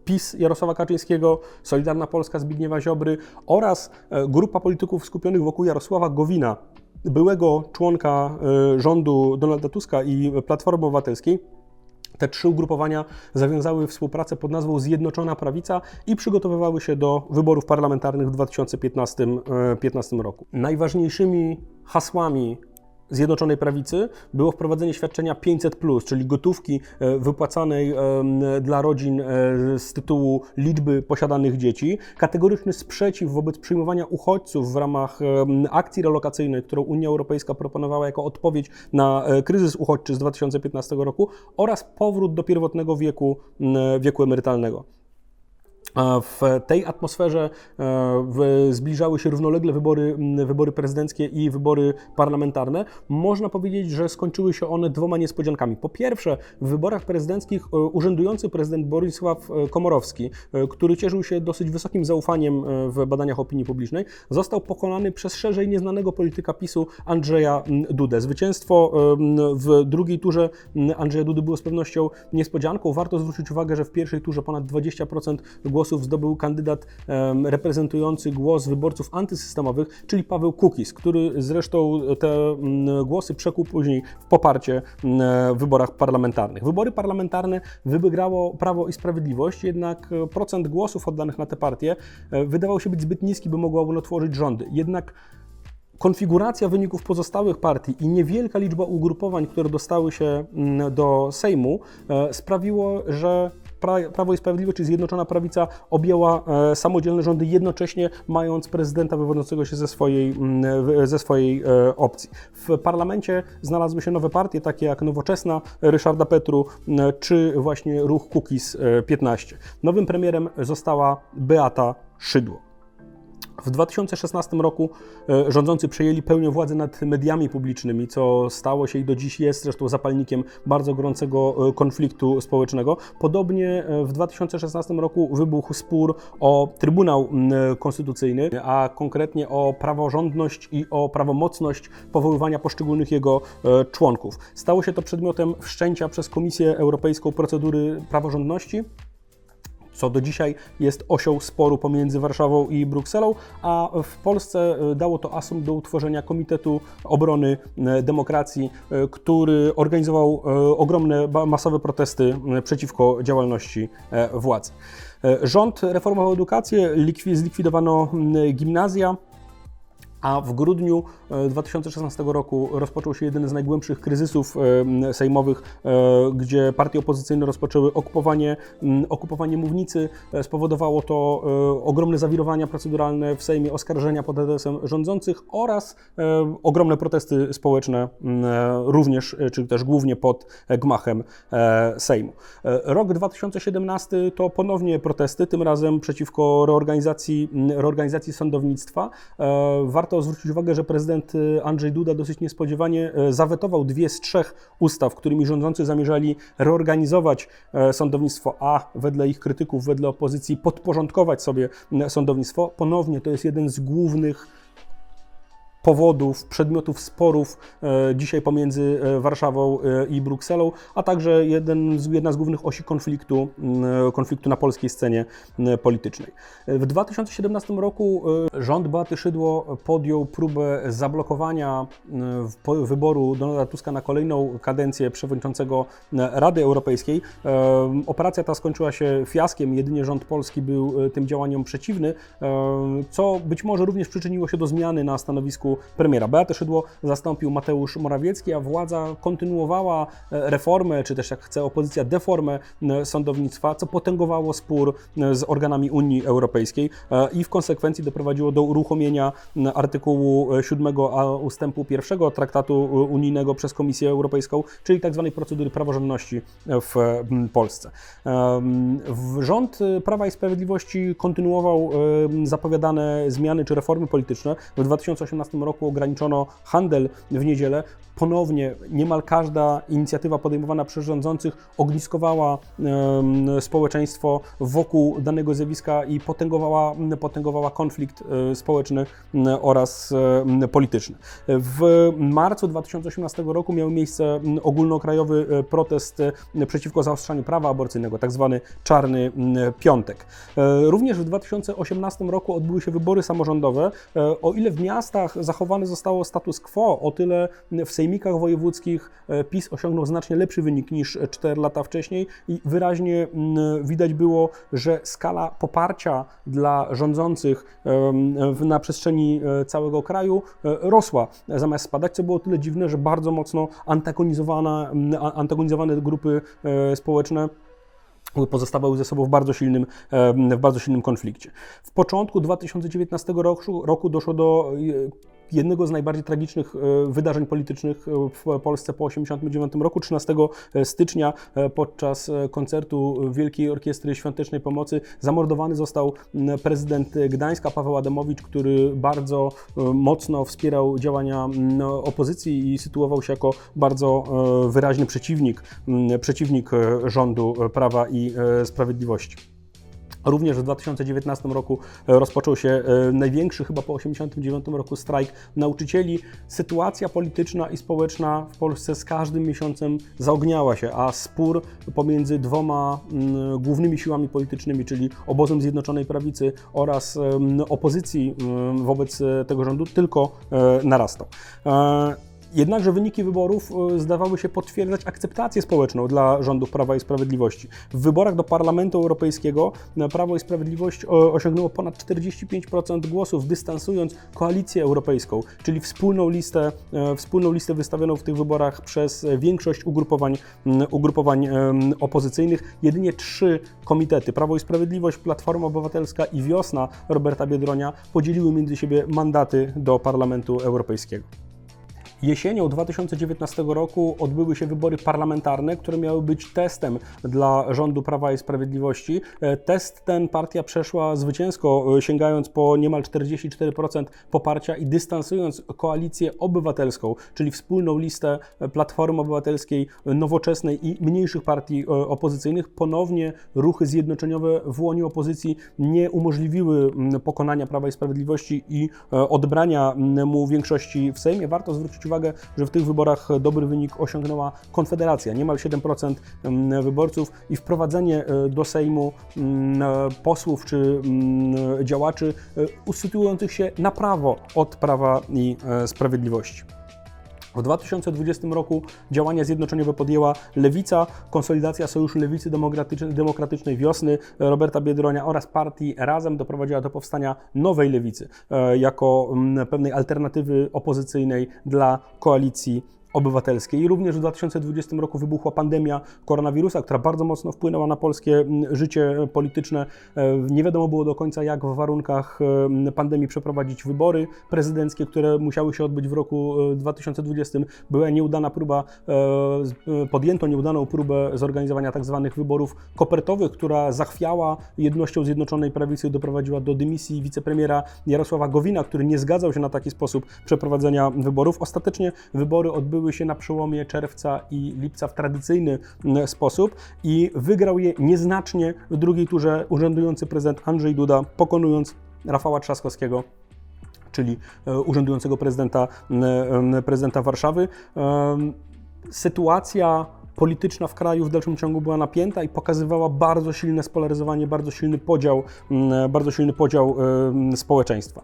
PiS Jarosława Kaczyńskiego, Solidarna Polska Zbigniewa Ziobry oraz e, grupa polityków skupionych wokół Jarosława Gowina, byłego członka e, rządu Donalda Tuska i Platformy Obywatelskiej, te trzy ugrupowania zawiązały współpracę pod nazwą Zjednoczona Prawica i przygotowywały się do wyborów parlamentarnych w 2015 e, 15 roku. Najważniejszymi hasłami Zjednoczonej Prawicy było wprowadzenie świadczenia 500, czyli gotówki e, wypłacanej dla rodzin e, z tytułu liczby posiadanych dzieci, kategoryczny sprzeciw wobec przyjmowania uchodźców w ramach akcji relokacyjnej, którą Unia Europejska proponowała jako odpowiedź na e, kryzys uchodźczy z 2015 roku oraz powrót do pierwotnego wieku, wieku emerytalnego. W tej atmosferze e, zbliżały się równolegle wybory, wybory prezydenckie i wybory parlamentarne. Można powiedzieć, że skończyły się one dwoma niespodziankami. Po pierwsze, w wyborach prezydenckich e, urzędujący prezydent Borysław e, Komorowski, który cieszył się dosyć wysokim zaufaniem w badaniach opinii publicznej, został pokonany przez szerzej nieznanego polityka PiSu Andrzeja Dudę. Zwycięstwo w drugiej turze Andrzeja Dudy było z pewnością niespodzianką. Warto zwrócić uwagę, że w pierwszej turze ponad 20% głosów zdobył kandydat reprezentujący głos wyborców antysystemowych, czyli Paweł Kukis, który zresztą te mm, głosy przekuł później w poparcie mm, w wyborach parlamentarnych. Wybory parlamentarne wygrało Prawo i Sprawiedliwość, jednak e, procent głosów oddanych na tę partię e, wydawał się być zbyt niski, by mogła ona tworzyć rządy. Jednak konfiguracja wyników pozostałych partii i niewielka liczba ugrupowań, które dostały się mm, do Sejmu, e, sprawiło, że Prawo i Sprawiedliwość, czy Zjednoczona Prawica, objęła e, samodzielne rządy, jednocześnie mając prezydenta wywodzącego się ze swojej, mm, ze swojej e, opcji. W parlamencie znalazły się nowe partie, takie jak Nowoczesna Ryszarda Petru, czy właśnie ruch Kukiz 15. Nowym premierem została Beata Szydło. W 2016 roku e, rządzący przejęli pełnię władzy nad mediami publicznymi, co stało się i do dziś jest zresztą zapalnikiem bardzo gorącego e, konfliktu społecznego. Podobnie e, w 2016 roku wybuchł spór o Trybunał Konstytucyjny, a konkretnie o praworządność i o prawomocność powoływania poszczególnych jego członków. Stało się to przedmiotem wszczęcia przez Komisję Europejską procedury praworządności co do dzisiaj jest osią sporu pomiędzy Warszawą i Brukselą, a w Polsce e, dało to asum do utworzenia Komitetu Obrony e, Demokracji, e, który organizował ogromne, masowe protesty przeciwko działalności władzy. E, Rząd reformował edukację, likwi- zlikwidowano gimnazja, a w grudniu e, 2016 roku rozpoczął się jeden z najgłębszych kryzysów e, sejmowych, e, gdzie partie opozycyjne rozpoczęły okupowanie, okupowanie mównicy. E, Spowodowało to e, ogromne zawirowania proceduralne w Sejmie, oskarżenia pod adresem rządzących oraz e, ogromne protesty społeczne, e, również, e, czy też głównie pod e, gmachem e, Sejmu. E, Rok 2017 to ponownie protesty, tym razem przeciwko reorganizacji, reorganizacji sądownictwa. E, Warto zwrócić uwagę, że prezydent e, Andrzej Duda dosyć niespodziewanie e, zawetował dwie z trzech ustaw, którymi rządzący zamierzali reorganizować e, sądownictwo, a wedle ich krytyków, wedle opozycji podporządkować sobie sądownictwo. Ponownie to jest jeden z głównych powodów, przedmiotów sporów e, dzisiaj pomiędzy e, Warszawą e, i Brukselą, a także jeden z, jedna z głównych osi konfliktu, m, konfliktu na polskiej scenie politycznej. W 2017 roku rząd Beaty Szydło podjął próbę zablokowania wyboru Donalda Tuska na kolejną kadencję przewodniczącego Rady Europejskiej. Operacja ta skończyła się fiaskiem, jedynie rząd polski był tym działaniom przeciwny, co być może również przyczyniło się do zmiany na stanowisku premiera. Beatę Szydło zastąpił Mateusz Morawiecki, a władza kontynuowała e, reformę, czy też jak chce opozycja deformę e, sądownictwa, co potęgowało spór e, z organami Unii Europejskiej i w konsekwencji doprowadziło do uruchomienia artykułu e, 7 a ustępu 1 traktatu unijnego przez Komisję Europejską, czyli tzw. procedury praworządności w Polsce. Rząd Prawa i Sprawiedliwości kontynuował zapowiadane zmiany czy reformy polityczne. W 2018 roku ograniczono handel w niedzielę. Ponownie niemal każda inicjatywa podejmowana przez rządzących ogniskowała społeczeństwo wokół danego zjawiska i potęgowała, potęgowała konflikt e, społeczny m, oraz e, polityczny. W marcu 2018 roku miał miejsce ogólnokrajowy e, protest e, przeciwko zaostrzaniu prawa aborcyjnego, tak zwany Czarny Piątek. E, Również w 2018 roku odbyły się wybory samorządowe. E, O ile w miastach zachowane zostało status quo, o tyle w sejmikach wojewódzkich e, PiS osiągnął znacznie lepszy wynik niż 4 lata wcześniej i wyraźnie m, widać było, że skala poparcia dla rządzących w- na przestrzeni e, całego kraju e, rosła. Zamiast spadać, co było tyle dziwne, że bardzo mocno antagonizowane grupy e, społeczne pozostawały ze sobą w bardzo silnym, w bardzo silnym konflikcie. W początku 2019 roku, roku doszło do e, jednego z najbardziej tragicznych e, wydarzeń politycznych e, w Polsce po 1989 roku. 13 stycznia podczas koncertu Wielkiej Orkiestry Świątecznej Pomocy zamordowany został prezydent Gdańska Paweł Adamowicz, który bardzo mocno wspierał działania opozycji i sytuował się jako bardzo wyraźny przeciwnik, przeciwnik rządu Prawa i e, Sprawiedliwości. Również w 2019 roku e, rozpoczął się e, największy chyba po 1989 roku strajk nauczycieli. Sytuacja polityczna i społeczna w Polsce z każdym miesiącem zaogniała się, a spór pomiędzy dwoma głównymi siłami politycznymi, czyli obozem Zjednoczonej Prawicy oraz opozycji wobec tego rządu tylko narastał. Jednakże wyniki wyborów e, zdawały się potwierdzać akceptację społeczną dla rządów Prawa i Sprawiedliwości. W wyborach do Parlamentu Europejskiego e, Prawo i Sprawiedliwość e, osiągnęło ponad 45% głosów, dystansując koalicję europejską, czyli wspólną listę, wspólną listę wystawioną w tych wyborach przez większość ugrupowań, ugrupowań opozycyjnych. Jedynie trzy komitety, Prawo i Sprawiedliwość, Platforma Obywatelska i Wiosna Roberta Biedronia, podzieliły między siebie mandaty do Parlamentu Europejskiego. Jesienią 2019 roku odbyły się wybory parlamentarne, które miały być testem dla rządu Prawa i Sprawiedliwości. E, Test ten partia przeszła zwycięsko, e, sięgając po niemal 44% poparcia i dystansując koalicję obywatelską, czyli wspólną listę Platformy Obywatelskiej, Nowoczesnej i mniejszych partii e, opozycyjnych. Ponownie ruchy zjednoczeniowe w łonie opozycji nie umożliwiły pokonania Prawa i Sprawiedliwości i e, odbrania mm, mu większości w Sejmie. Warto zwrócić uwagę, że w tych wyborach dobry wynik osiągnęła Konfederacja, niemal 7% mm, wyborców i wprowadzenie e, do Sejmu mm, posłów czy mm, działaczy e, usytuujących się na prawo od Prawa i e, Sprawiedliwości. W 2020 roku działania zjednoczeniowe podjęła Lewica, konsolidacja Sojuszu Lewicy Demokratycznej, Demokratycznej Wiosny Roberta Biedronia oraz partii Razem doprowadziła do powstania nowej Lewicy e, jako mm, pewnej alternatywy opozycyjnej dla koalicji obywatelskiej. Również w 2020 roku wybuchła pandemia koronawirusa, która bardzo mocno wpłynęła na polskie życie polityczne. E, Nie wiadomo było do końca, jak w warunkach e, pandemii przeprowadzić wybory prezydenckie, które musiały się odbyć w roku e, 2020. Była nieudana próba, e, e, podjęto nieudaną próbę zorganizowania tak zwanych wyborów kopertowych, która zachwiała jednością Zjednoczonej Prawicy i doprowadziła do dymisji wicepremiera Jarosława Gowina, który nie zgadzał się na taki sposób przeprowadzenia wyborów. Ostatecznie wybory odbyły się na przełomie czerwca i lipca w tradycyjny mm, sposób i wygrał je nieznacznie w drugiej turze urzędujący prezydent Andrzej Duda, pokonując Rafała Trzaskowskiego czyli e, urzędującego prezydenta, m, m, prezydenta Warszawy. Sytuacja polityczna w kraju w dalszym ciągu była napięta i pokazywała bardzo silne spolaryzowanie, bardzo silny podział, bardzo silny podział społeczeństwa.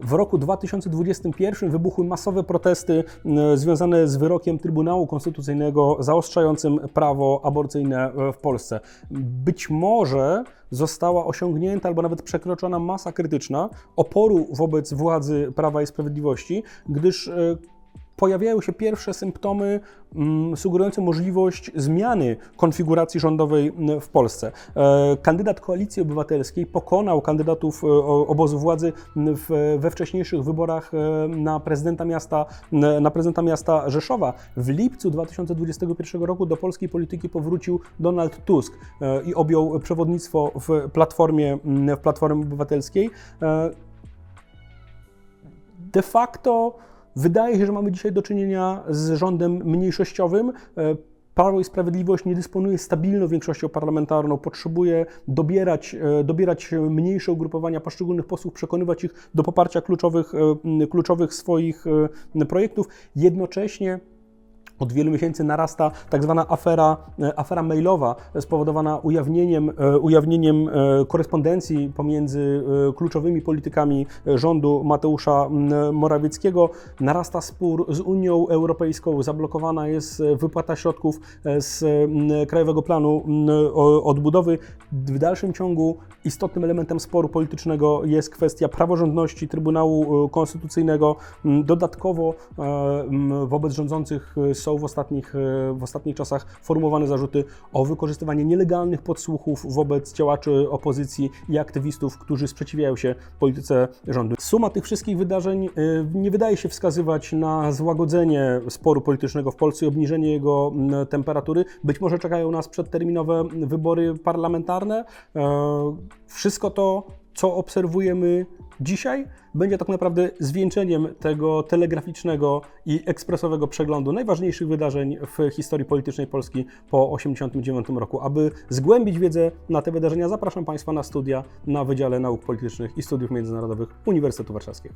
W roku 2021 wybuchły masowe protesty m, związane z wyrokiem Trybunału Konstytucyjnego zaostrzającym prawo aborcyjne e, w Polsce. Być może została osiągnięta albo nawet przekroczona masa krytyczna oporu wobec władzy Prawa i Sprawiedliwości, gdyż e, pojawiają się pierwsze symptomy mm, sugerujące możliwość zmiany konfiguracji rządowej mm, w Polsce. E, Kandydat Koalicji Obywatelskiej pokonał kandydatów e, obozu władzy mm, we wcześniejszych wyborach e, na prezydenta miasta, na prezydenta miasta Rzeszowa. W lipcu 2021 roku do polskiej polityki powrócił Donald Tusk i objął przewodnictwo w Platformie, w Platformie Obywatelskiej. De facto wydaje się, że mamy dzisiaj do czynienia z rządem mniejszościowym. E, Prawo i Sprawiedliwość nie dysponuje stabilną większością parlamentarną, potrzebuje dobierać, e, dobierać mniejsze ugrupowania poszczególnych posłów, przekonywać ich do poparcia kluczowych, e, kluczowych swoich projektów. Jednocześnie od wielu miesięcy narasta tak zwana afera, e, afera mailowa spowodowana ujawnieniem, e, ujawnieniem e, korespondencji pomiędzy e, kluczowymi politykami e, rządu Mateusza Morawieckiego. Narasta spór z Unią Europejską, zablokowana jest e, wypłata środków e, z Krajowego Planu Odbudowy. W dalszym ciągu istotnym elementem sporu politycznego jest kwestia praworządności Trybunału e, Konstytucyjnego. Dodatkowo e, wobec rządzących e, są w ostatnich, e, w ostatnich czasach formułowane zarzuty o wykorzystywanie nielegalnych podsłuchów wobec działaczy opozycji i aktywistów, którzy sprzeciwiają się polityce rządu. Suma tych wszystkich wydarzeń e, nie wydaje się wskazywać na złagodzenie sporu politycznego w Polsce i obniżenie jego temperatury. Być może czekają nas przedterminowe wybory parlamentarne. E, Wszystko to, co obserwujemy dzisiaj, będzie tak naprawdę zwieńczeniem tego telegraficznego i ekspresowego przeglądu najważniejszych wydarzeń w historii politycznej Polski po 1989 roku. Aby zgłębić wiedzę na te wydarzenia, zapraszam Państwa na studia na Wydziale Nauk Politycznych i Studiów Międzynarodowych Uniwersytetu Warszawskiego.